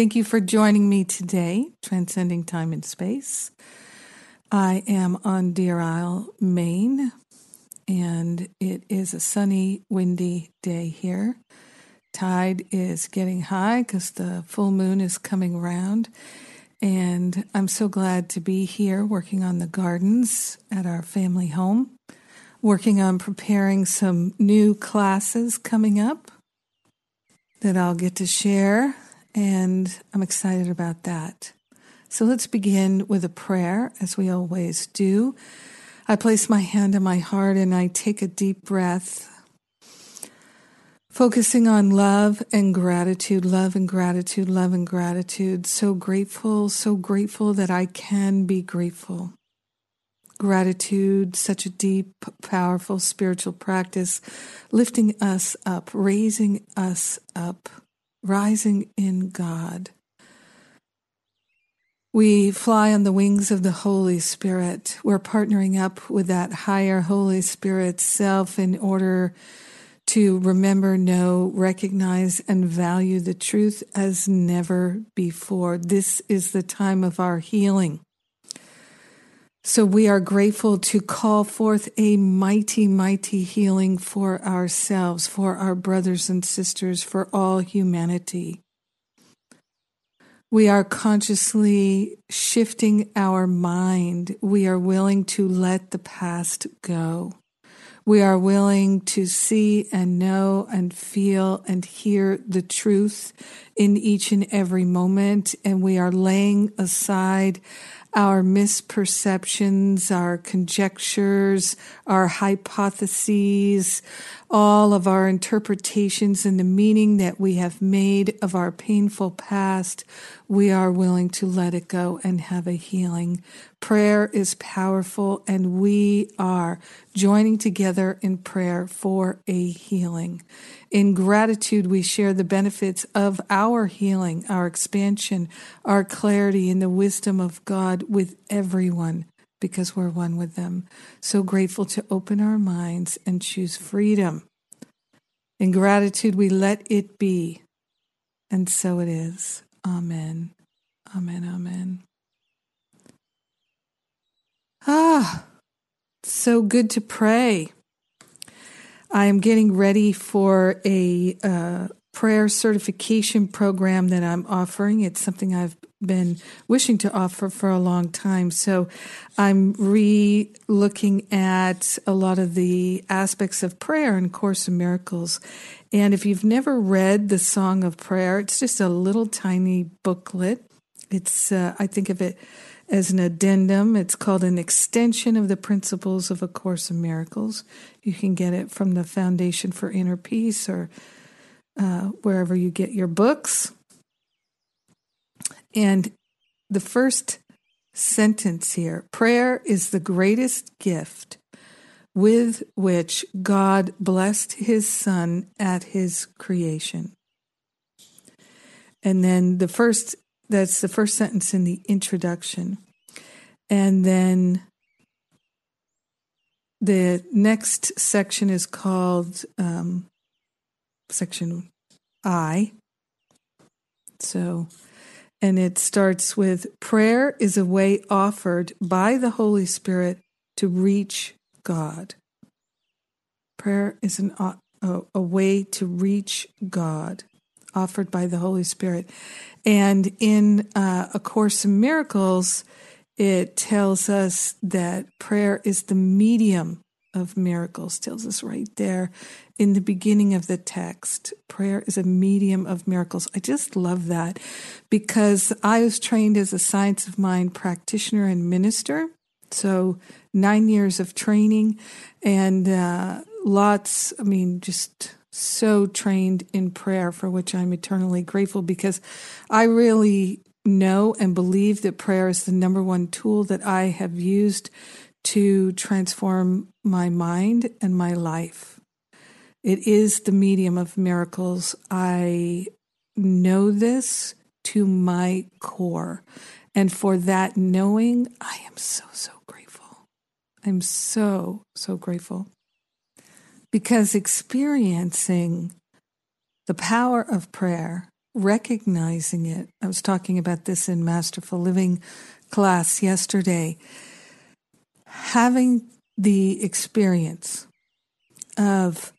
Thank you for joining me today, Transcending Time and Space. I am on Deer Isle, Maine, and it is a sunny, windy day here. Tide is getting high because the full moon is coming around. And I'm so glad to be here working on the gardens at our family home, working on preparing some new classes coming up that I'll get to share and I'm excited about that. So let's begin with a prayer, as we always do. I place my hand on my heart and I take a deep breath, focusing on love and gratitude, love and gratitude, love and gratitude. So grateful, so grateful that I can be grateful. Gratitude, such a deep, powerful spiritual practice, lifting us up, raising us up rising in God. We fly on the wings of the Holy Spirit. We're partnering up with that higher Holy Spirit self in order to remember, know, recognize, and value the truth as never before. This is the time of our healing. So we are grateful to call forth a mighty, mighty healing for ourselves, for our brothers and sisters, for all humanity. We are consciously shifting our mind. We are willing to let the past go. We are willing to see and know and feel and hear the truth in each and every moment. And we are laying aside our misperceptions, our conjectures, our hypotheses, all of our interpretations and the meaning that we have made of our painful past, we are willing to let it go and have a healing. Prayer is powerful, and we are joining together in prayer for a healing. In gratitude, we share the benefits of our healing, our expansion, our clarity, and the wisdom of God with everyone because we're one with them. So grateful to open our minds and choose freedom. In gratitude, we let it be. And so it is. Amen. Amen. Amen. Ah, so good to pray. I am getting ready for a uh, prayer certification program that I'm offering. It's something I've been wishing to offer for a long time. So I'm re looking at a lot of the aspects of prayer in Course in Miracles. And if you've never read the Song of Prayer, it's just a little tiny booklet. It's, uh, I think of it as an addendum. It's called an extension of the principles of A Course in Miracles. You can get it from the Foundation for Inner Peace or uh, wherever you get your books. And the first sentence here prayer is the greatest gift with which God blessed his son at his creation. And then the first, that's the first sentence in the introduction. And then the next section is called um, section I. So, and it starts with prayer is a way offered by the Holy Spirit to reach God. Prayer is an, a, a way to reach God offered by the Holy Spirit. And in uh, A Course in Miracles, it tells us that prayer is the medium of miracles, tells us right there in the beginning of the text. Prayer is a medium of miracles. I just love that because I was trained as a science of mind practitioner and minister. So, nine years of training and uh, lots, I mean, just so trained in prayer, for which I'm eternally grateful because I really know and believe that prayer is the number one tool that I have used to transform my mind and my life. It is the medium of miracles. I know this to my core. And for that knowing, I am so, so grateful. I'm so, so grateful. Because experiencing the power of prayer, recognizing it, I was talking about this in Masterful Living class yesterday, having the experience of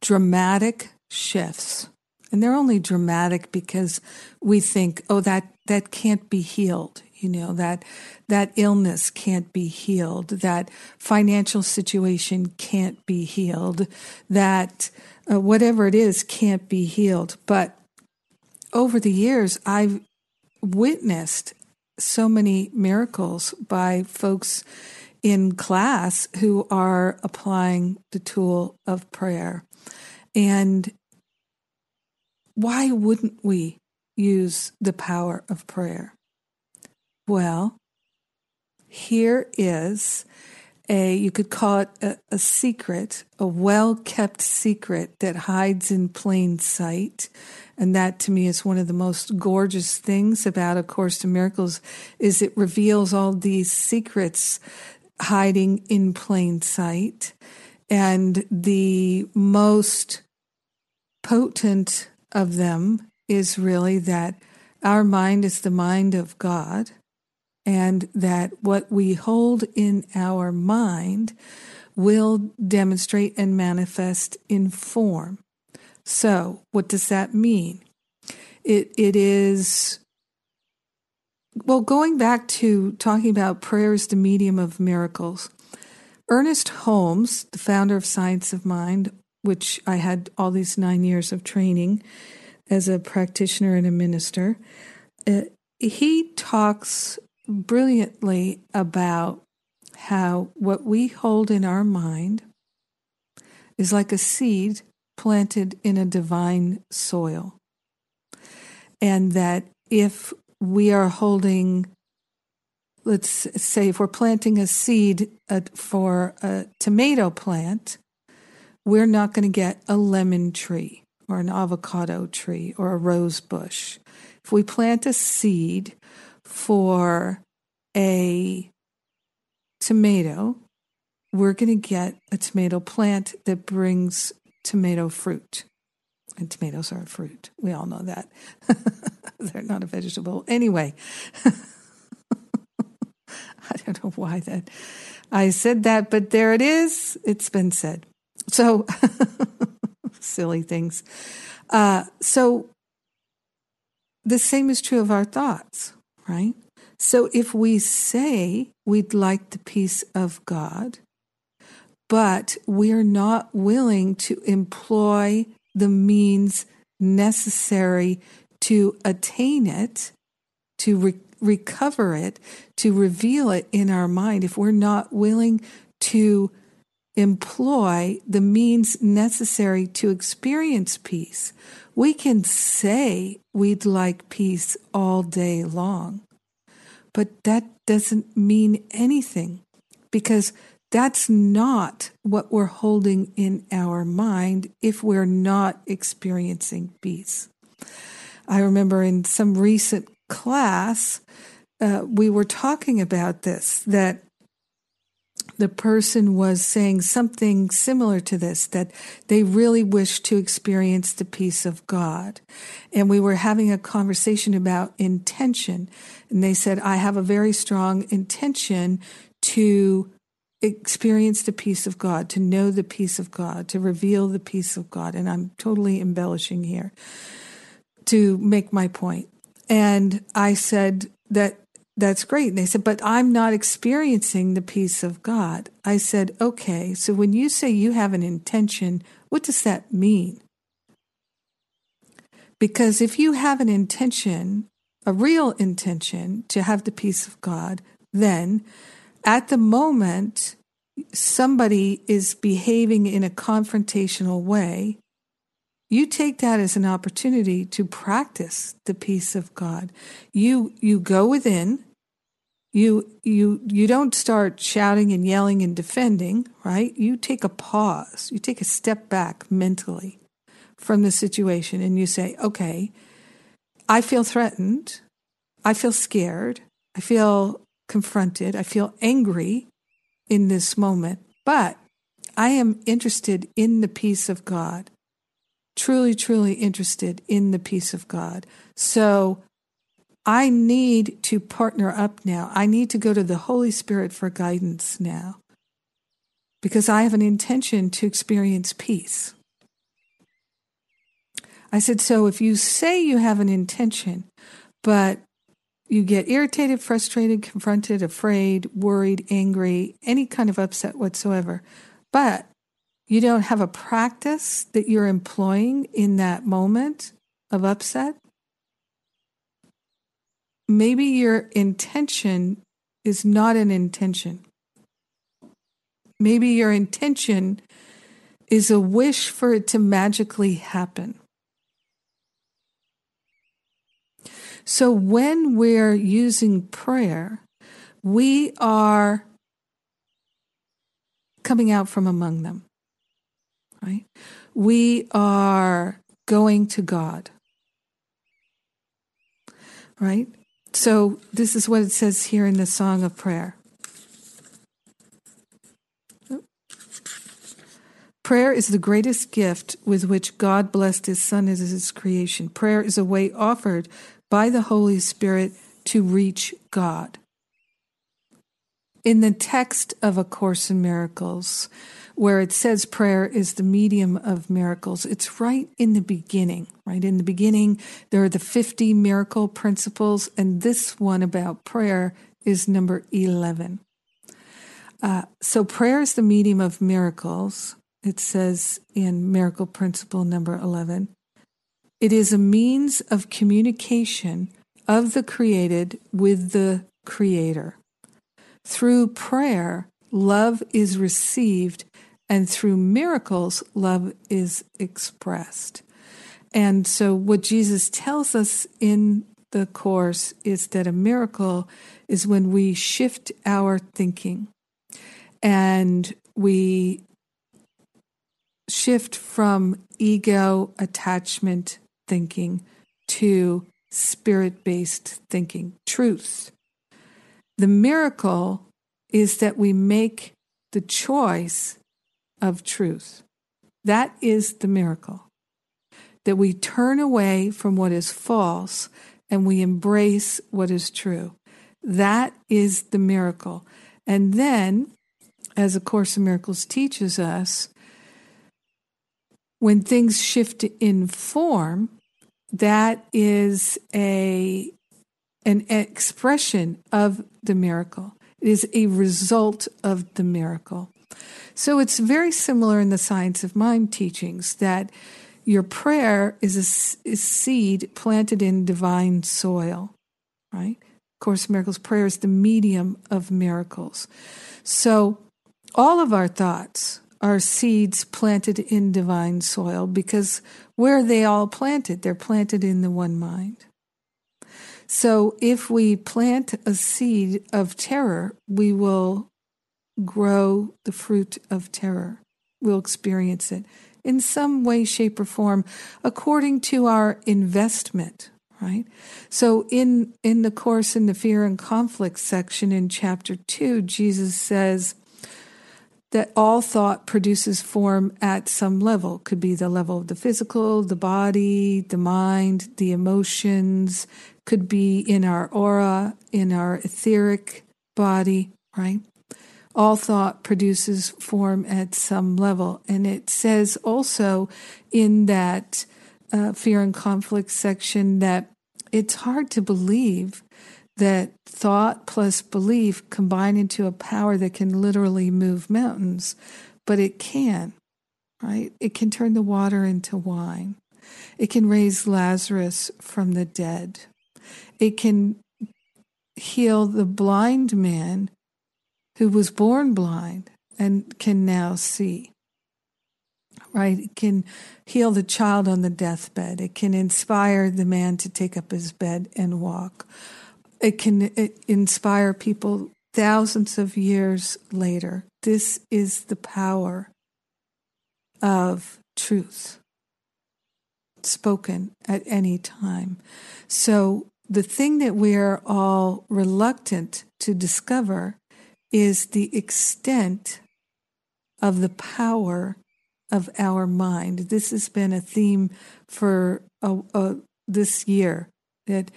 dramatic shifts. And they're only dramatic because we think, oh, that, that can't be healed. You know, that, that illness can't be healed. That financial situation can't be healed. That uh, whatever it is can't be healed. But over the years, I've witnessed so many miracles by folks in class who are applying the tool of prayer. And why wouldn't we use the power of prayer? Well, here is a, you could call it a, a secret, a well kept secret that hides in plain sight. And that to me is one of the most gorgeous things about A Course in Miracles is it reveals all these secrets hiding in plain sight. And the most potent of them is really that our mind is the mind of God, and that what we hold in our mind will demonstrate and manifest in form. So, what does that mean? It, it is well, going back to talking about prayer as the medium of miracles, Ernest Holmes, the founder of Science of Mind, which I had all these nine years of training as a practitioner and a minister, uh, he talks brilliantly about how what we hold in our mind is like a seed planted in a divine soil. And that if we are holding, let's say, if we're planting a seed uh, for a tomato plant, we're not going to get a lemon tree or an avocado tree or a rose bush. If we plant a seed for a tomato, we're going to get a tomato plant that brings tomato fruit. And tomatoes are a fruit. We all know that. They're not a vegetable. Anyway, I don't know why that I said that, but there it is. It's been said. So silly things. Uh, so the same is true of our thoughts, right? So if we say we'd like the peace of God, but we're not willing to employ the means necessary to attain it, to re- recover it, to reveal it in our mind, if we're not willing to employ the means necessary to experience peace, we can say we'd like peace all day long, but that doesn't mean anything because that's not what we're holding in our mind if we're not experiencing peace. I remember in some recent class, uh, we were talking about this that the person was saying something similar to this that they really wish to experience the peace of God. And we were having a conversation about intention. And they said, I have a very strong intention to experience the peace of God, to know the peace of God, to reveal the peace of God. And I'm totally embellishing here to make my point. And I said that that's great. And they said, but I'm not experiencing the peace of God. I said, okay, so when you say you have an intention, what does that mean? Because if you have an intention, a real intention to have the peace of God, then at the moment somebody is behaving in a confrontational way, you take that as an opportunity to practice the peace of God. You you go within. You you you don't start shouting and yelling and defending, right? You take a pause. You take a step back mentally from the situation and you say, "Okay, I feel threatened. I feel scared. I feel confronted. I feel angry in this moment, but I am interested in the peace of God truly, truly interested in the peace of God. So I need to partner up now. I need to go to the Holy Spirit for guidance now because I have an intention to experience peace. I said, So if you say you have an intention, but you get irritated, frustrated, confronted, afraid, worried, angry, any kind of upset whatsoever, but you don't have a practice that you're employing in that moment of upset, maybe your intention is not an intention. Maybe your intention is a wish for it to magically happen. So when we're using prayer, we are coming out from among them right? We are going to God, right? So, this is what it says here in the Song of Prayer. Prayer is the greatest gift with which God blessed his Son as his creation. Prayer is a way offered by the Holy Spirit to reach God. In the text of A Course in Miracles, where it says prayer is the medium of miracles. It's right in the beginning, right? In the beginning, there are the 50 miracle principles, and this one about prayer is number 11. Uh, so, prayer is the medium of miracles. It says in miracle principle number 11. It is a means of communication of the created with the creator. Through prayer, love is received and through miracles, love is expressed. And so, what Jesus tells us in the Course is that a miracle is when we shift our thinking and we shift from ego attachment thinking to spirit based thinking, truth. The miracle is that we make the choice of truth. That is the miracle. That we turn away from what is false and we embrace what is true. That is the miracle. And then, as A Course in Miracles teaches us, when things shift in form, that is a an expression of the miracle. It is a result of the miracle. So it's very similar in the science of mind teachings that your prayer is a, is seed planted in divine soil, right? Of Course Miracles prayer is the medium of miracles. So all of our thoughts are seeds planted in divine soil because where are they all planted? They're planted in the one mind. So if we plant a seed of terror, we will grow the fruit of terror. We'll experience it in some way, shape, or form according to our investment, right? So in, in the course in the fear and conflict section in chapter two, Jesus says that all thought produces form at some level. Could be the level of the physical, the body, the mind, the emotions, could be in our aura, in our etheric body, right? all thought produces form at some level. And it says also in that uh, fear and conflict section that it's hard to believe that thought plus belief combine into a power that can literally move mountains, but it can, right? It can turn the water into wine. It can raise Lazarus from the dead. It can heal the blind man who was born blind and can now see. right? It can heal the child on the deathbed. It can inspire the man to take up his bed and walk. It can inspire people thousands of years later. This is the power of truth spoken at any time. So, the thing that we're all reluctant to discover is the extent of the power of our mind. This has been a theme for uh, uh, this year that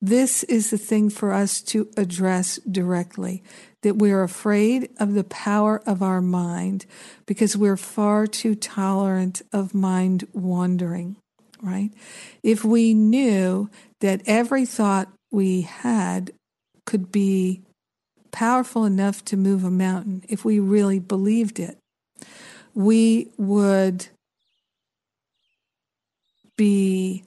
this is the thing for us to address directly that we're afraid of the power of our mind because we're far too tolerant of mind wandering, right? If we knew that every thought we had could be powerful enough to move a mountain, if we really believed it, we would be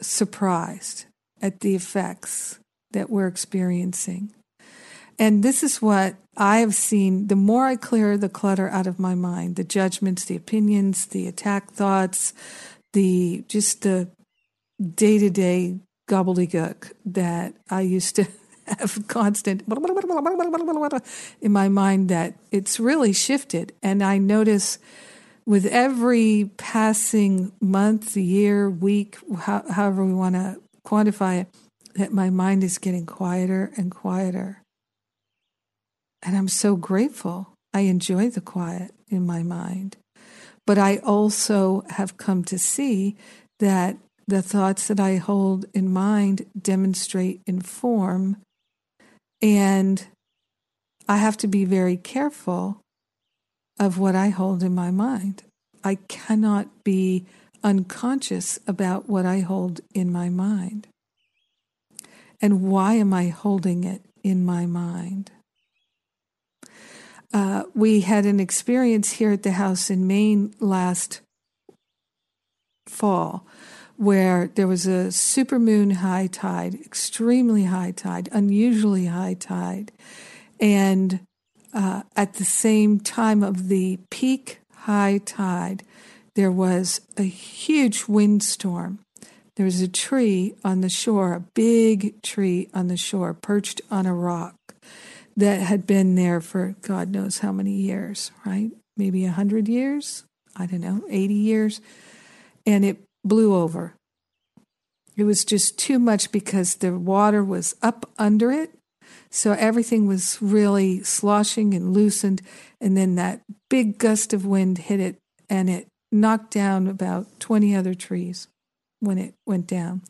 surprised at the effects that we're experiencing. And this is what I have seen the more I clear the clutter out of my mind, the judgments, the opinions, the attack thoughts, the just the day to day gobbledygook that I used to have constant in my mind that it's really shifted. And I notice with every passing month, year, week, however we want to quantify it, that my mind is getting quieter and quieter. And I'm so grateful. I enjoy the quiet in my mind. But I also have come to see that the thoughts that I hold in mind demonstrate in form and I have to be very careful of what I hold in my mind. I cannot be unconscious about what I hold in my mind. And why am I holding it in my mind? Uh, we had an experience here at the house in Maine last fall where there was a supermoon high tide, extremely high tide, unusually high tide. And uh, at the same time of the peak high tide, there was a huge windstorm. There was a tree on the shore, a big tree on the shore, perched on a rock that had been there for God knows how many years, right? Maybe a hundred years? I don't know, 80 years. And it blew over. It was just too much because the water was up under it. So everything was really sloshing and loosened. And then that big gust of wind hit it and it knocked down about 20 other trees when it went down.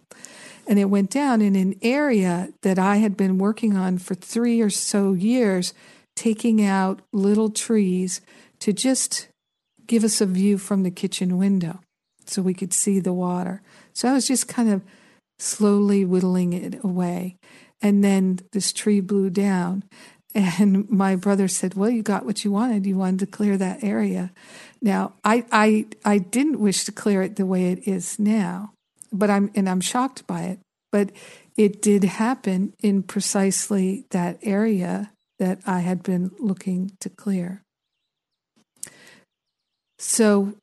And it went down in an area that I had been working on for three or so years, taking out little trees to just give us a view from the kitchen window so we could see the water. So I was just kind of slowly whittling it away. And then this tree blew down. And my brother said, Well, you got what you wanted. You wanted to clear that area. Now, I, I, I didn't wish to clear it the way it is now, but I'm, and I'm shocked by it. But it did happen in precisely that area that I had been looking to clear. So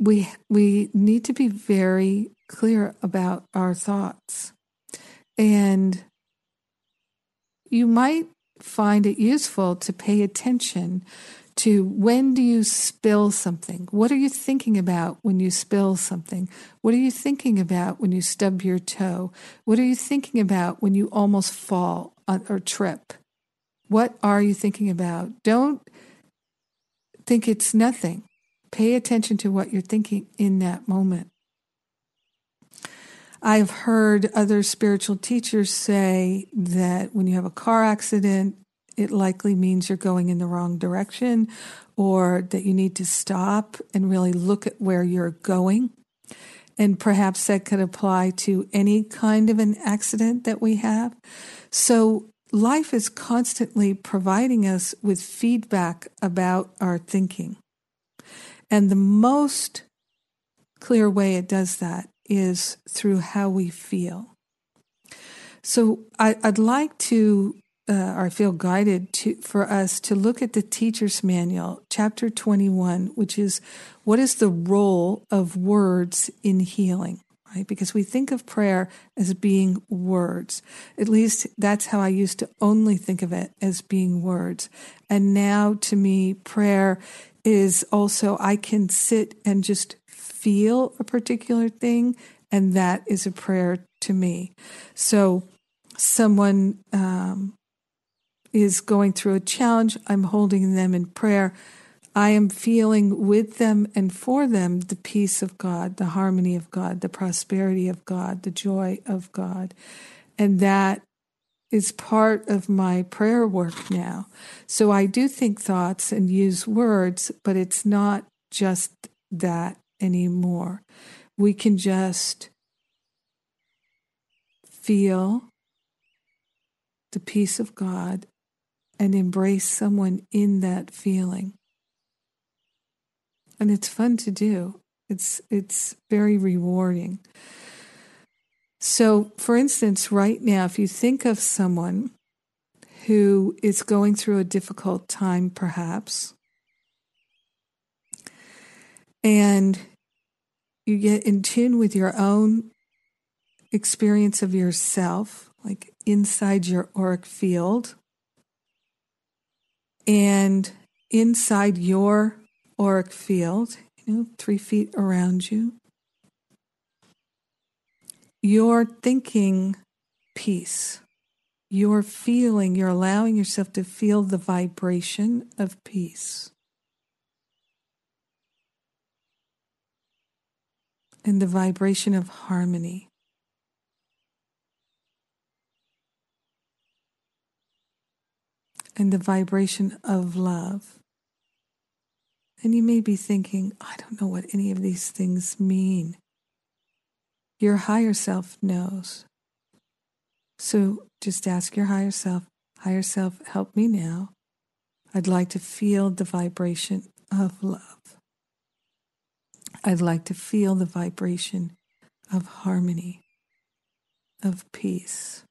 we we need to be very clear about our thoughts. And you might find it useful to pay attention to when do you spill something? What are you thinking about when you spill something? What are you thinking about when you stub your toe? What are you thinking about when you almost fall or trip? What are you thinking about? Don't think it's nothing. Pay attention to what you're thinking in that moment. I've heard other spiritual teachers say that when you have a car accident, it likely means you're going in the wrong direction or that you need to stop and really look at where you're going. And perhaps that could apply to any kind of an accident that we have. So life is constantly providing us with feedback about our thinking. And the most clear way it does that is through how we feel. So I, would like to uh, or I feel guided to for us to look at the teacher's manual, chapter 21, which is what is the role of words in healing, right? Because we think of prayer as being words. At least that's how I used to only think of it as being words. And now to me, prayer is also I can sit and just feel a particular thing, and that is a prayer to me. So someone um, is going through a challenge, I'm holding them in prayer. I am feeling with them and for them the peace of God, the harmony of God, the prosperity of God, the joy of God. And that is part of my prayer work now. So I do think thoughts and use words, but it's not just that anymore. We can just feel the peace of God and embrace someone in that feeling. And it's fun to do. It's it's very rewarding. So, for instance, right now if you think of someone who is going through a difficult time perhaps and you get in tune with your own experience of yourself, like inside your auric field, and inside your auric field, you know, three feet around you, you're thinking peace. You're feeling, you're allowing yourself to feel the vibration of peace. And the vibration of harmony. And the vibration of love. And you may be thinking, I don't know what any of these things mean. Your higher self knows. So just ask your higher self, higher self, help me now. I'd like to feel the vibration of love. I'd like to feel the vibration of harmony, of peace.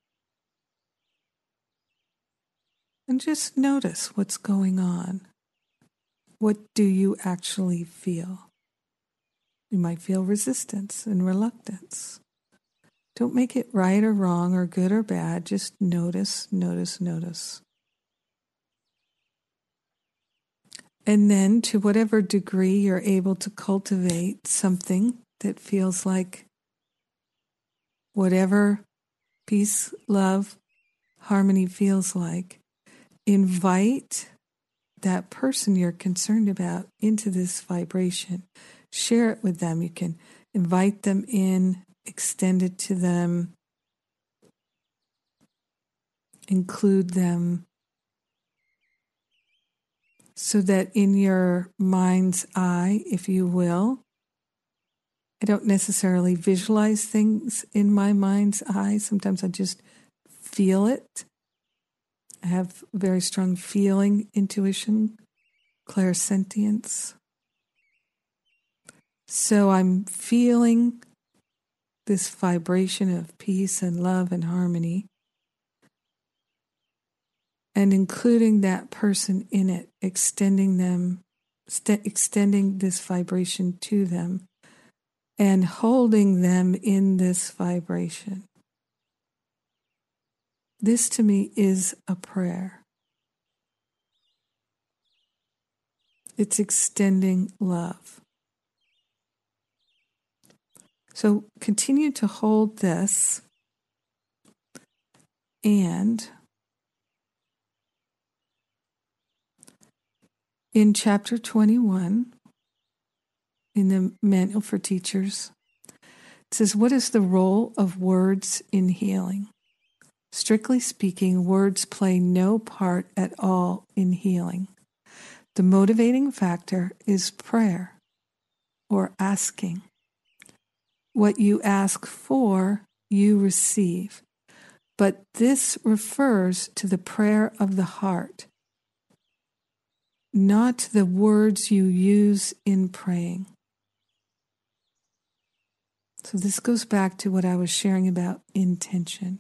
And just notice what's going on. What do you actually feel? You might feel resistance and reluctance. Don't make it right or wrong or good or bad. Just notice, notice, notice. And then, to whatever degree you're able to cultivate something that feels like whatever peace, love, harmony feels like, invite that person you're concerned about into this vibration. Share it with them. You can invite them in, extend it to them, include them, so that in your mind's eye, if you will, I don't necessarily visualize things in my mind's eye. Sometimes I just feel it I have very strong feeling, intuition, clairsentience. So I'm feeling this vibration of peace and love and harmony, and including that person in it, extending them, st- extending this vibration to them, and holding them in this vibration. This to me is a prayer. It's extending love. So continue to hold this and in chapter 21 in the manual for teachers it says what is the role of words in healing Strictly speaking, words play no part at all in healing. The motivating factor is prayer or asking. What you ask for, you receive. But this refers to the prayer of the heart, not the words you use in praying. So, this goes back to what I was sharing about intention.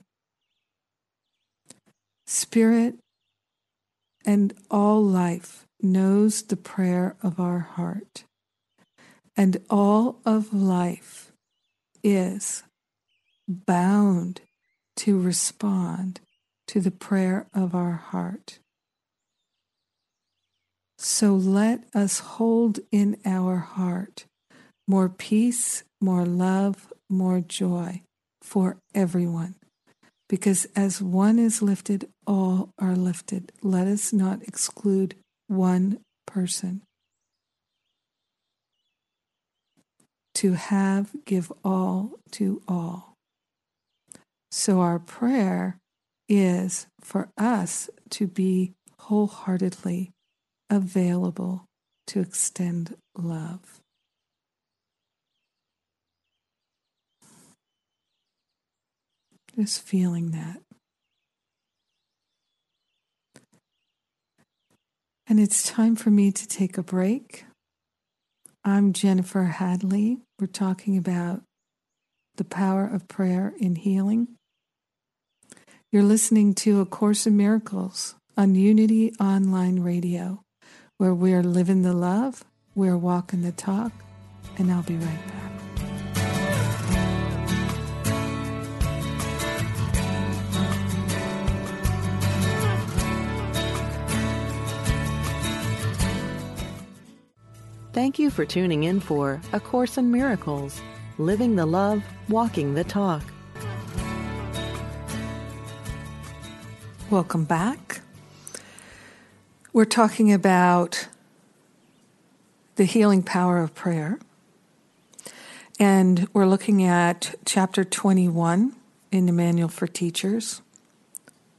Spirit and all life knows the prayer of our heart, and all of life is bound to respond to the prayer of our heart. So let us hold in our heart more peace, more love, more joy for everyone. Because as one is lifted, all are lifted. Let us not exclude one person. To have, give all to all. So our prayer is for us to be wholeheartedly available to extend love. Just feeling that. And it's time for me to take a break. I'm Jennifer Hadley. We're talking about the power of prayer in healing. You're listening to A Course in Miracles on Unity Online Radio, where we're living the love, we're walking the talk, and I'll be right back. Thank you for tuning in for A Course in Miracles Living the Love, Walking the Talk. Welcome back. We're talking about the healing power of prayer. And we're looking at chapter 21 in the Manual for Teachers,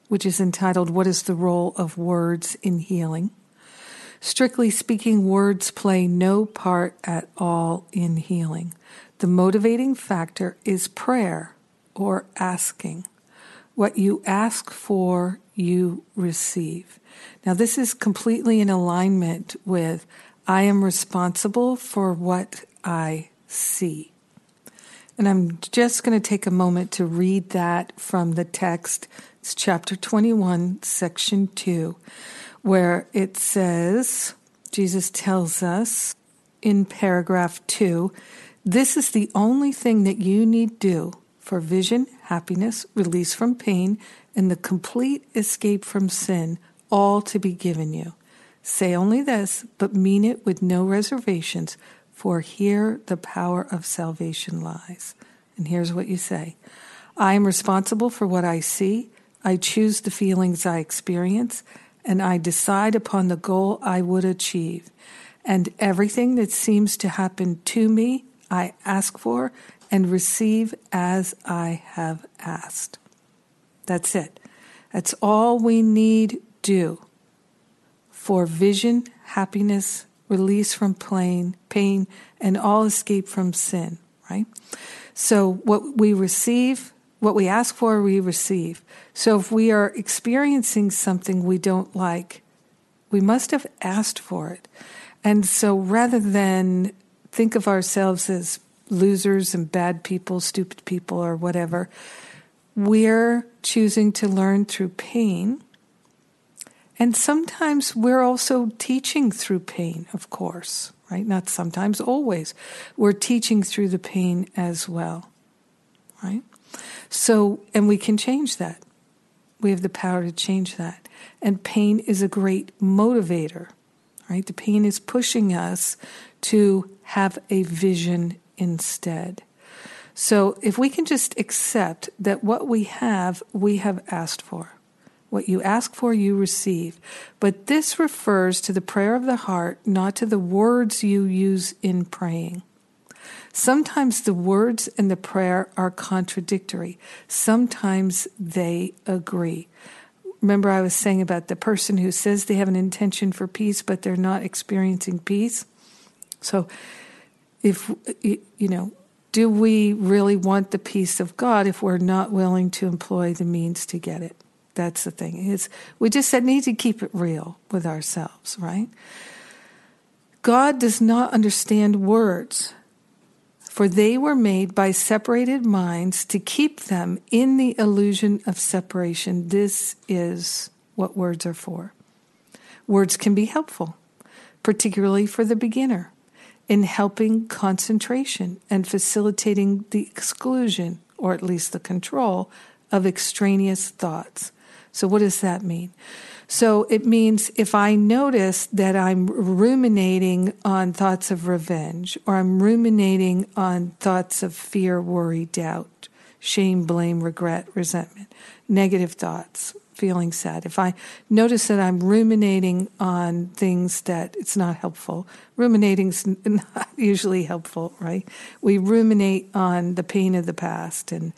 which is entitled What is the Role of Words in Healing? Strictly speaking, words play no part at all in healing. The motivating factor is prayer or asking. What you ask for, you receive. Now, this is completely in alignment with I am responsible for what I see. And I'm just going to take a moment to read that from the text. It's chapter 21, section 2 where it says, Jesus tells us in paragraph two, this is the only thing that you need do for vision, happiness, release from pain, and the complete escape from sin, all to be given you. Say only this, but mean it with no reservations, for here the power of salvation lies. And here's what you say I am responsible for what I see. I choose the feelings I experience and I decide upon the goal I would achieve. And everything that seems to happen to me, I ask for and receive as I have asked. That's it. That's all we need do for vision, happiness, release from pain, pain, and all escape from sin, right? So what we receive what we ask for, we receive. So if we are experiencing something we don't like, we must have asked for it. And so rather than think of ourselves as losers and bad people, stupid people, or whatever, we're choosing to learn through pain. And sometimes we're also teaching through pain, of course, right? Not sometimes, always. We're teaching through the pain as well? So, and we can change that. We have the power to change that. And pain is a great motivator, right? The pain is pushing us to have a vision instead. So, if we can just accept that what we have, we have asked for. What you ask for, you receive. But this refers to the prayer of the heart, not to the words you use in praying. Sometimes the words and the prayer are contradictory, sometimes they agree. Remember, I was saying about the person who says they have an intention for peace, but they're not experiencing peace? So, if, you know, do we really want the peace of God if we're not willing to employ the means to get it? That's the thing. Is we just said need to keep it real with ourselves, right? God does not understand words. For they were made by separated minds to keep them in the illusion of separation. This is what words are for. Words can be helpful, particularly for the beginner, in helping concentration and facilitating the exclusion, or at least the control, of extraneous thoughts. So, what does that mean? So, it means if I notice that I'm ruminating on thoughts of revenge, or I'm ruminating on thoughts of fear, worry, doubt, shame, blame, regret, resentment, negative thoughts, feeling sad, if I notice that I'm ruminating on things that it's not helpful, ruminating's not usually helpful, right? We ruminate on the pain of the past and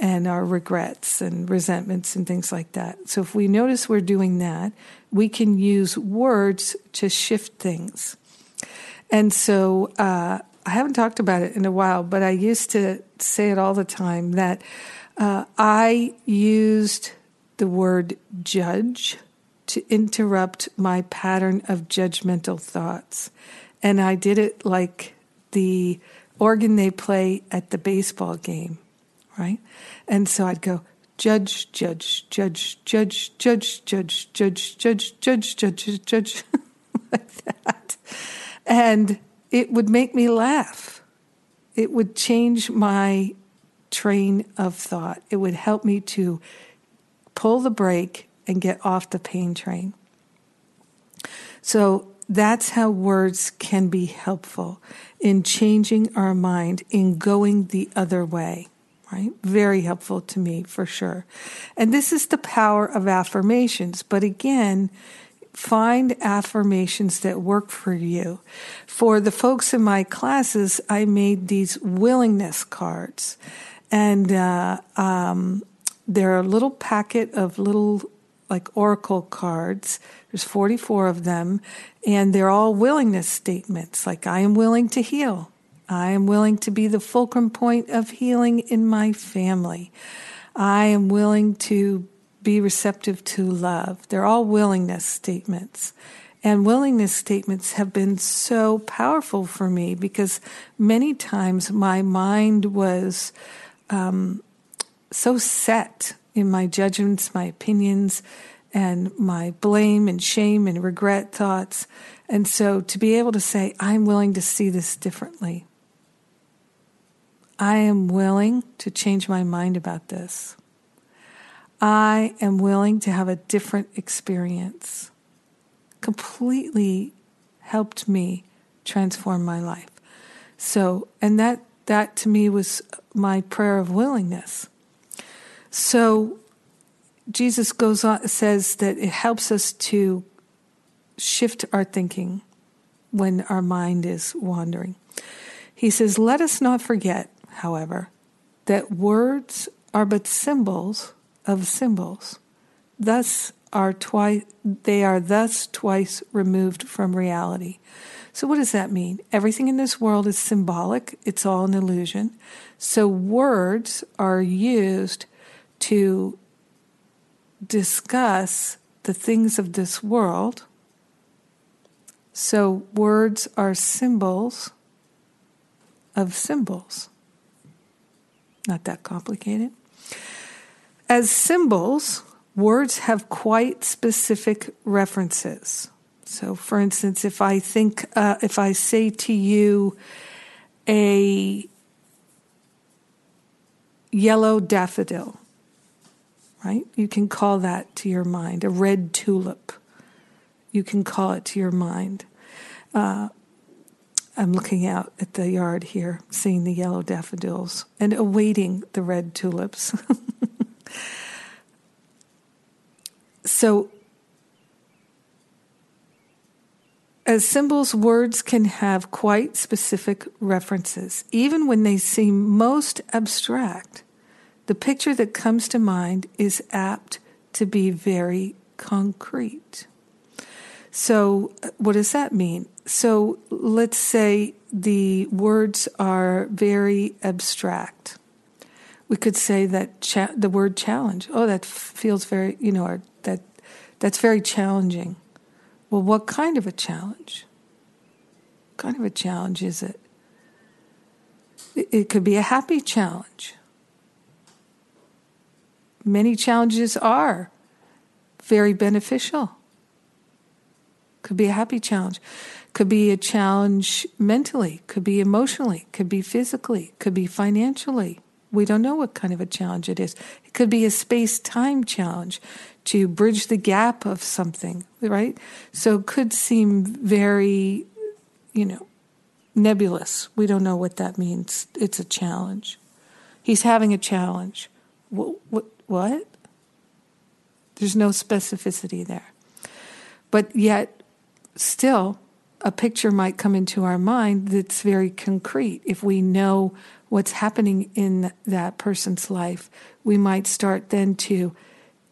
and our regrets and resentments and things like that. So if we notice we're doing that, we can use words to shift things. And so uh, I haven't talked about it in a while, but I used to say it all the time that uh, I used the word judge to interrupt my pattern of judgmental thoughts. And I did it like the organ they play at the baseball game, right? And so I'd go, judge, judge, judge, judge, judge, judge, judge, judge, judge, judge, judge, like that. And it would make me laugh. It would change my train of thought. It would help me to pull the brake and get off the pain train. So that's how words can be helpful in changing our mind, in going the other way, right? Very helpful to me for sure. And this is the power of affirmations. But again, find affirmations that work for you. For the folks in my classes, I made these willingness cards. And uh, um, they're a little packet of little like oracle cards. There's 44 of them, and they're all willingness statements like, I am willing to heal. I am willing to be the fulcrum point of healing in my family. I am willing to be receptive to love. They're all willingness statements. And willingness statements have been so powerful for me because many times my mind was um, so set in my judgments, my opinions, and my blame and shame and regret thoughts. And so to be able to say, I'm willing to see this differently. I am willing to change my mind about this. I am willing to have a different experience. Completely helped me transform my life. So, and that that to me was my prayer of willingness. So Jesus goes on says that it helps us to shift our thinking when our mind is wandering. He says, "Let us not forget, however, that words are but symbols of symbols. Thus are twice they are thus twice removed from reality." So what does that mean? Everything in this world is symbolic. It's all an illusion. So words are used to discuss the things of this world. So, words are symbols of symbols. Not that complicated. As symbols, words have quite specific references. So, for instance, if I think, uh, if I say to you, a yellow daffodil, right? You can call that to your mind. A red tulip, you can call it to your mind. Uh, I'm looking out at the yard here, seeing the yellow daffodils and awaiting the red tulips. so, as symbols, words can have quite specific references, even when they seem most abstract the picture that comes to mind is apt to be very concrete. So, what does that mean? So, let's say the words are very abstract. We could say that cha- the word challenge. Oh, that feels very, you know, or that that's very challenging. Well, what kind of a challenge? What kind of a challenge is it? It could be a happy challenge. Many challenges are very beneficial. Could be a happy challenge. Could be a challenge mentally, could be emotionally, could be physically, could be financially. We don't know what kind of a challenge it is. It could be a space time challenge to bridge the gap of something, right? So it could seem very, you know, nebulous. We don't know what that means. It's a challenge. He's having a challenge. What? What? what? There's no specificity there. But yet, still, a picture might come into our mind that's very concrete. If we know what's happening in that person's life, we might start then to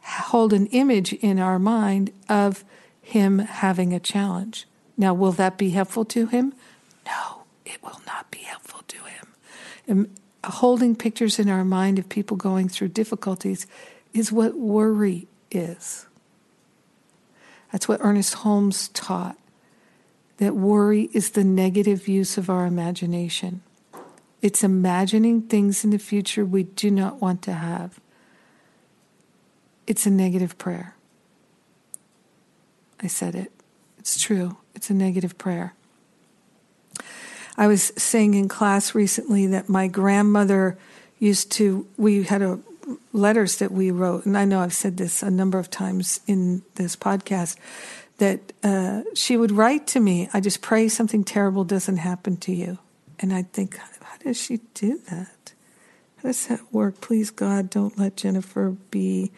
hold an image in our mind of him having a challenge. Now, will that be helpful to him? No, it will not be helpful to him. And holding pictures in our mind of people going through difficulties is what worry is. That's what Ernest Holmes taught that worry is the negative use of our imagination. It's imagining things in the future we do not want to have. It's a negative prayer. I said it. It's true. It's a negative prayer. I was saying in class recently that my grandmother used to, we had a, letters that we wrote, and I know I've said this a number of times in this podcast that uh, she would write to me, I just pray something terrible doesn't happen to you. And I'd think, how does she do that? How does that work? Please, God, don't let Jennifer be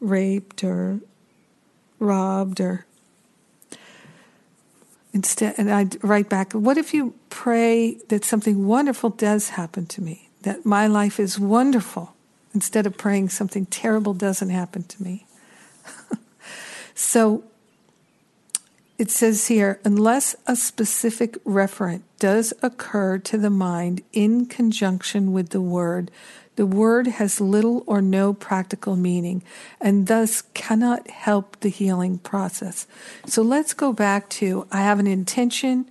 raped or robbed or instead and I'd write back, what if you pray that something wonderful does happen to me? That my life is wonderful instead of praying something terrible doesn't happen to me. so it says here, unless a specific referent does occur to the mind in conjunction with the word, the word has little or no practical meaning and thus cannot help the healing process. So let's go back to I have an intention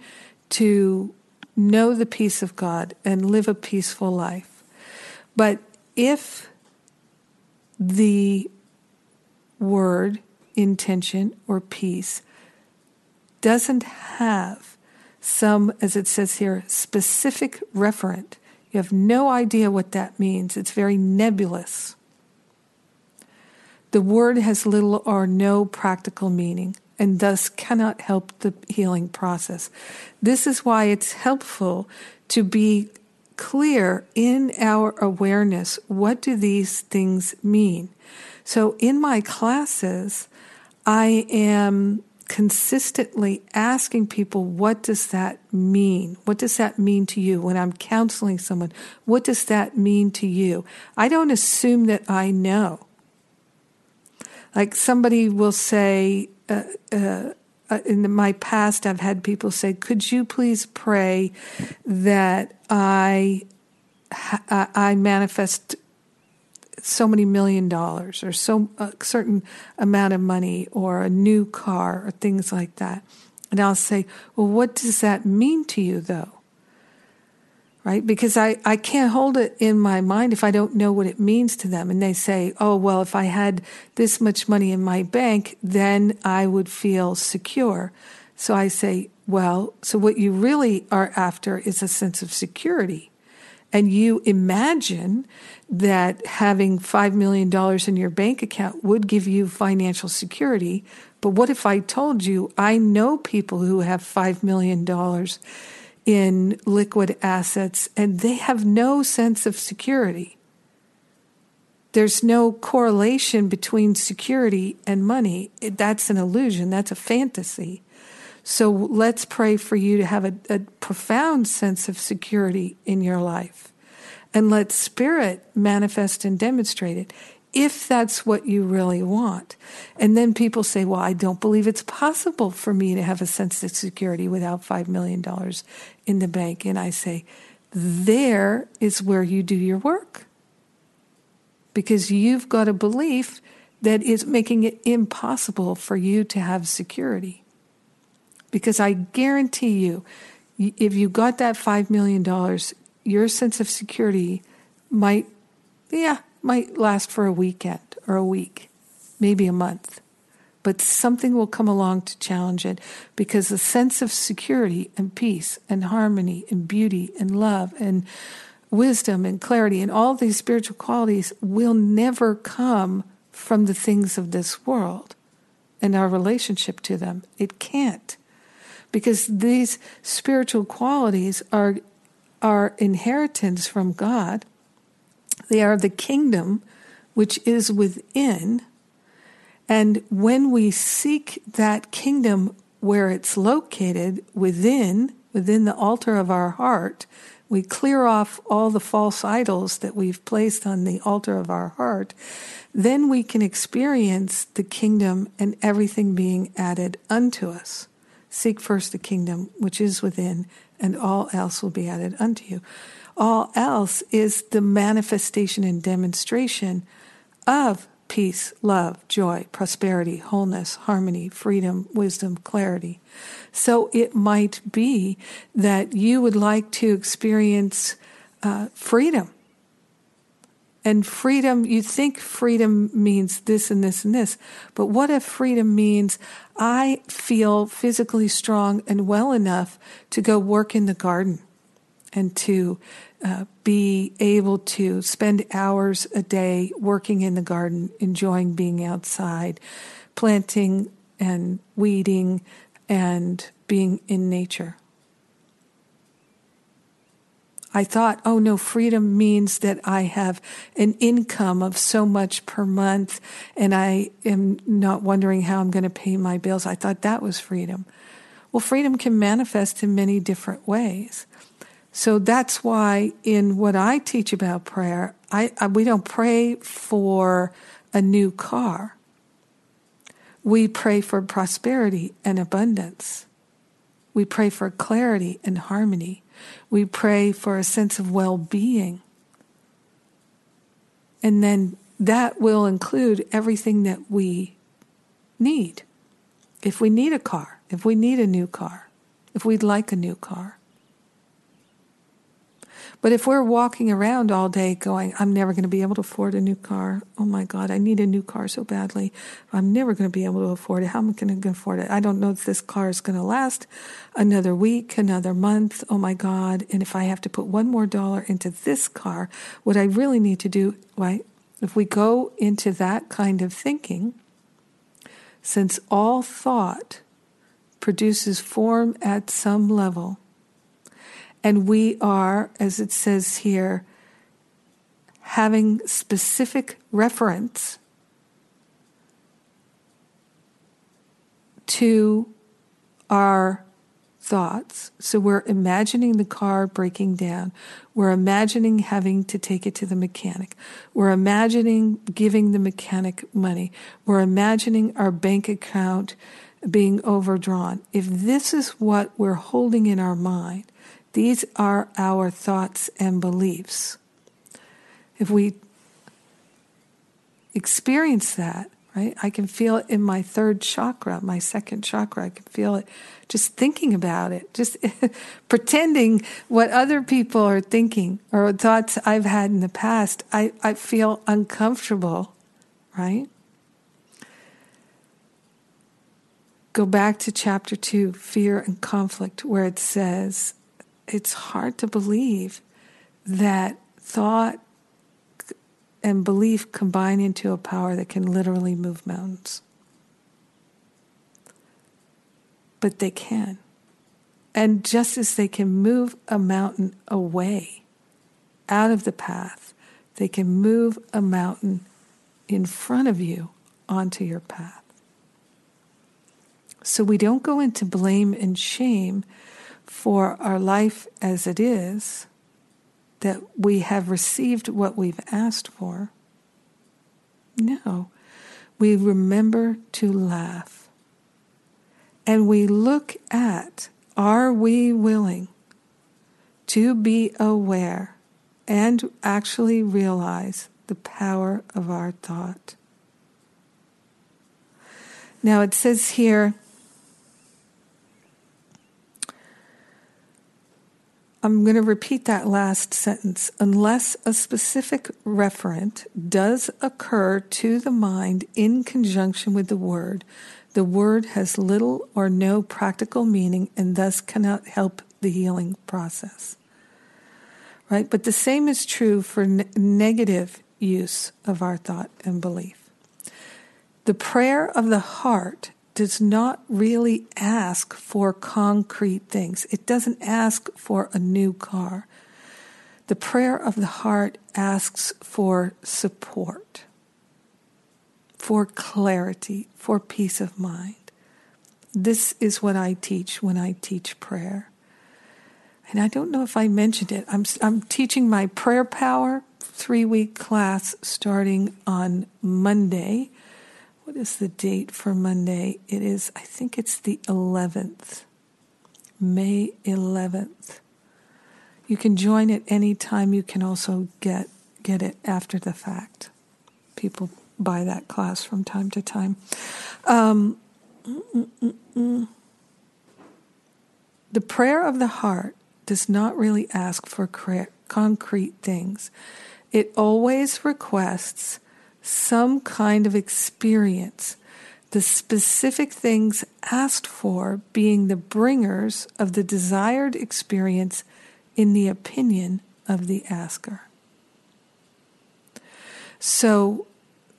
to know the peace of God and live a peaceful life. But if the word, intention, or peace doesn't have some, as it says here, specific referent. You have no idea what that means. It's very nebulous. The word has little or no practical meaning and thus cannot help the healing process. This is why it's helpful to be clear in our awareness what do these things mean. So in my classes, I am consistently asking people, what does that mean? What does that mean to you? When I'm counseling someone, what does that mean to you? I don't assume that I know. Like somebody will say, uh, uh, uh in my past, I've had people say, could you please pray that I, I manifest so many million dollars or so a certain amount of money or a new car or things like that. And I'll say, well, what does that mean to you though? Right? Because I, I can't hold it in my mind if I don't know what it means to them. And they say, oh, well, if I had this much money in my bank, then I would feel secure. So I say, well, so what you really are after is a sense of security and you imagine that having $5 million in your bank account would give you financial security. But what if I told you I know people who have $5 million in liquid assets and they have no sense of security? There's no correlation between security and money. That's an illusion, that's a fantasy. So let's pray for you to have a, a profound sense of security in your life and let spirit manifest and demonstrate it if that's what you really want. And then people say, well, I don't believe it's possible for me to have a sense of security without $5 million in the bank. And I say, there is where you do your work. Because you've got a belief that is making it impossible for you to have security. Because I guarantee you, if you got that $5 million, your sense of security might, yeah, might last for a weekend or a week, maybe a month. But something will come along to challenge it because the sense of security and peace and harmony and beauty and love and wisdom and clarity and all these spiritual qualities will never come from the things of this world and our relationship to them. It can't. Because these spiritual qualities are our inheritance from God. They are the kingdom which is within. And when we seek that kingdom where it's located within, within the altar of our heart, we clear off all the false idols that we've placed on the altar of our heart, then we can experience the kingdom and everything being added unto us. Seek first the kingdom which is within, and all else will be added unto you. All else is the manifestation and demonstration of peace, love, joy, prosperity, wholeness, harmony, freedom, wisdom, clarity. So it might be that you would like to experience uh, freedom. And freedom, you think freedom means this and this and this, but what if freedom means I feel physically strong and well enough to go work in the garden and to uh, be able to spend hours a day working in the garden, enjoying being outside, planting and weeding and being in nature. I thought, oh no, freedom means that I have an income of so much per month and I am not wondering how I'm going to pay my bills. I thought that was freedom. Well, freedom can manifest in many different ways. So that's why in what I teach about prayer, I, I, we don't pray for a new car. We pray for prosperity and abundance. We pray for clarity and harmony. We pray for a sense of well being. And then that will include everything that we need. If we need a car, if we need a new car, if we'd like a new car, but if we're walking around all day going, I'm never going to be able to afford a new car. Oh my God, I need a new car so badly. I'm never going to be able to afford it. How am I going to afford it? I don't know if this car is going to last another week, another month. Oh my God. And if I have to put one more dollar into this car, what I really need to do, right? If we go into that kind of thinking, since all thought produces form at some level, and we are, as it says here, having specific reference to our thoughts. So we're imagining the car breaking down. We're imagining having to take it to the mechanic. We're imagining giving the mechanic money. We're imagining our bank account being overdrawn. If this is what we're holding in our mind, these are our thoughts and beliefs. If we experience that, right, I can feel it in my third chakra, my second chakra. I can feel it just thinking about it, just pretending what other people are thinking or thoughts I've had in the past. I, I feel uncomfortable, right? Go back to chapter two, fear and conflict, where it says, it's hard to believe that thought and belief combine into a power that can literally move mountains. But they can. And just as they can move a mountain away out of the path, they can move a mountain in front of you onto your path. So we don't go into blame and shame for our life as it is, that we have received what we've asked for. No, we remember to laugh. And we look at are we willing to be aware and actually realize the power of our thought? Now it says here, I'm going to repeat that last sentence. Unless a specific referent does occur to the mind in conjunction with the word, the word has little or no practical meaning and thus cannot help the healing process. Right? But the same is true for ne- negative use of our thought and belief. The prayer of the heart does not really ask for concrete things. It doesn't ask for a new car. The prayer of the heart asks for support, for clarity, for peace of mind. This is what I teach when I teach prayer. And I don't know if I mentioned it. I'm, I'm teaching my prayer power three week class starting on Monday what is the date for Monday? It is, I think it's the 11th, May 11th. You can join at any time. You can also get get it after the fact. People buy that class from time to time. Um, the prayer of the heart does not really ask for concrete things. It always requests some kind of experience, the specific things asked for being the bringers of the desired experience in the opinion of the asker. So,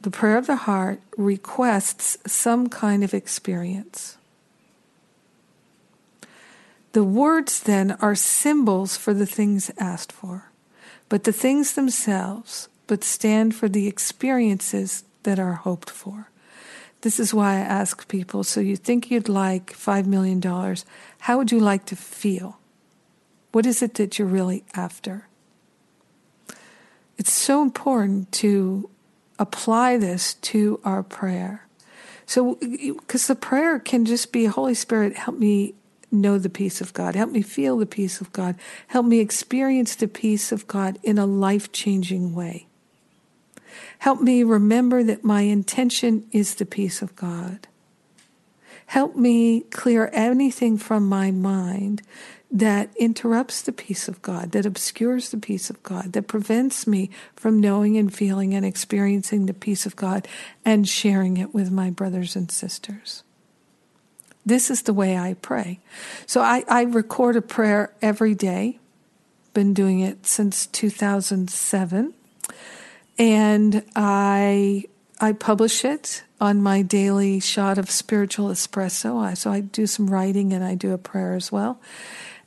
the prayer of the heart requests some kind of experience. The words then are symbols for the things asked for, but the things themselves but stand for the experiences that are hoped for. This is why I ask people so you think you'd like $5 million, how would you like to feel? What is it that you're really after? It's so important to apply this to our prayer. So, because the prayer can just be Holy Spirit, help me know the peace of God, help me feel the peace of God, help me experience the peace of God in a life changing way. Help me remember that my intention is the peace of God. Help me clear anything from my mind that interrupts the peace of God, that obscures the peace of God, that prevents me from knowing and feeling and experiencing the peace of God and sharing it with my brothers and sisters. This is the way I pray. So I, I record a prayer every day, been doing it since 2007 and I I publish it on my daily shot of spiritual espresso. So I do some writing and I do a prayer as well.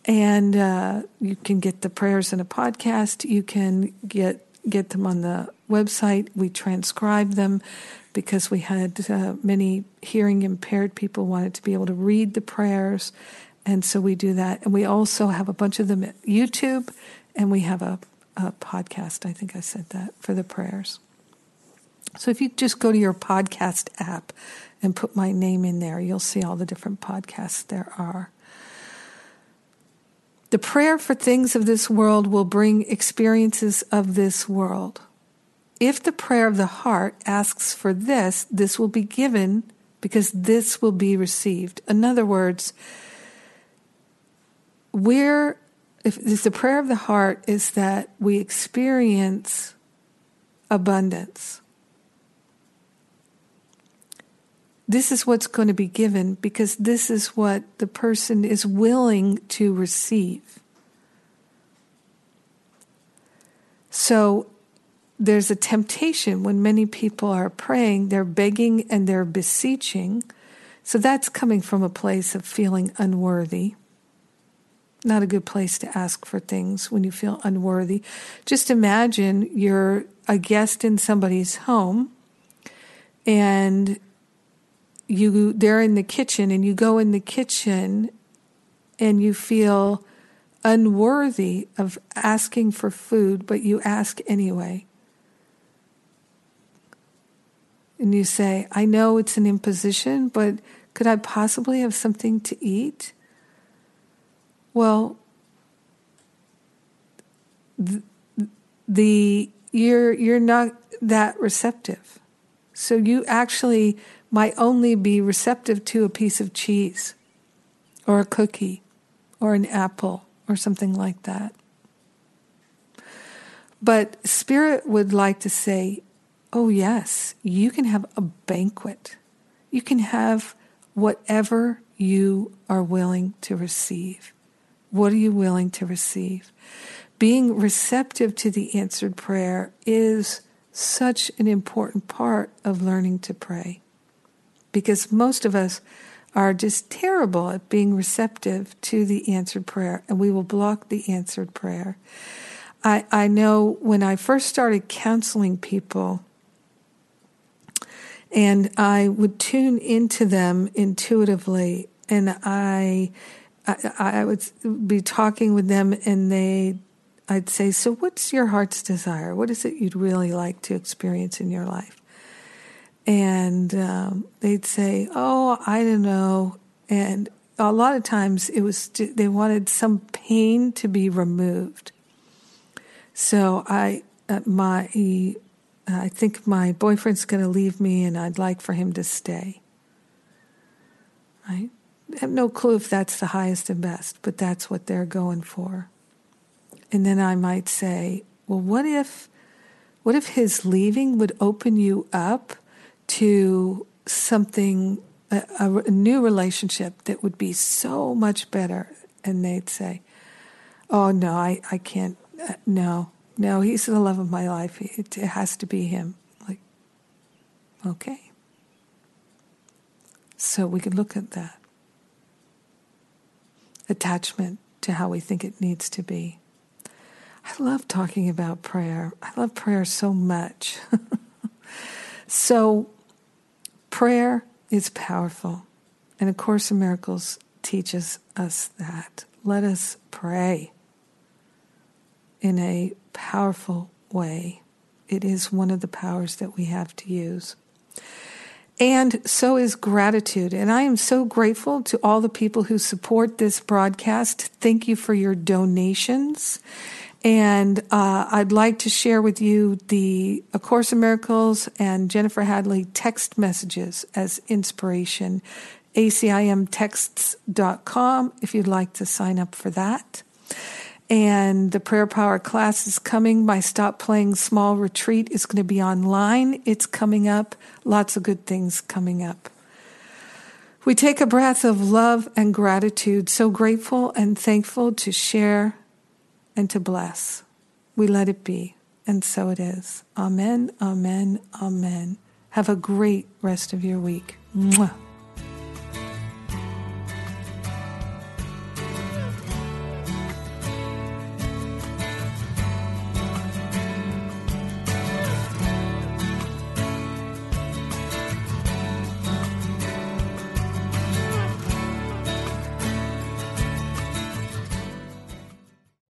And uh, you can get the prayers in a podcast. You can get get them on the website. We transcribe them because we had uh, many hearing impaired people wanted to be able to read the prayers, and so we do that. And we also have a bunch of them at YouTube, and we have a a podcast. I think I said that for the prayers. So if you just go to your podcast app and put my name in there, you'll see all the different podcasts there are. The prayer for things of this world will bring experiences of this world. If the prayer of the heart asks for this, this will be given because this will be received. In other words, we're if, the prayer of the heart is that we experience abundance, this is what's going to be given because this is what the person is willing to receive. So there's a temptation when many people are praying, they're begging and they're beseeching. So that's coming from a place of feeling unworthy not a good place to ask for things when you feel unworthy. Just imagine you're a guest in somebody's home and you they're in the kitchen and you go in the kitchen and you feel unworthy of asking for food but you ask anyway. And you say, "I know it's an imposition, but could I possibly have something to eat?" Well, the, the you're you're not that receptive. So you actually might only be receptive to a piece of cheese or a cookie or an apple or something like that. But Spirit would like to say, oh, yes, you can have a banquet. You can have whatever you are willing to receive. What are you willing to receive? Being receptive to the answered prayer is such an important part of learning to pray because most of us are just terrible at being receptive to the answered prayer and we will block the answered prayer. I, I know when I first started counseling people, and I would tune into them intuitively, and I, I, I would be talking with them, and they, I'd say, "So, what's your heart's desire? What is it you'd really like to experience in your life?" And um, they'd say, "Oh, I don't know," and a lot of times it was they wanted some pain to be removed so I, uh, my, I think my boyfriend's going to leave me, and I'd like for him to stay. I have no clue if that's the highest and best, but that's what they're going for. And then I might say, well, what if, what if his leaving would open you up to something, a, a new relationship that would be so much better? And they'd say, oh no, I, I can't uh, no, no, he's the love of my life. It, it has to be him. Like, okay. So we can look at that attachment to how we think it needs to be. I love talking about prayer. I love prayer so much. so, prayer is powerful. And A Course in Miracles teaches us that. Let us pray in a powerful way. It is one of the powers that we have to use. And so is gratitude. And I am so grateful to all the people who support this broadcast. Thank you for your donations. And uh, I'd like to share with you the A Course in Miracles and Jennifer Hadley text messages as inspiration. ACIMtexts.com if you'd like to sign up for that. And the prayer power class is coming. My Stop Playing Small retreat is going to be online. It's coming up. Lots of good things coming up. We take a breath of love and gratitude, so grateful and thankful to share and to bless. We let it be, and so it is. Amen, amen, amen. Have a great rest of your week. Mwah.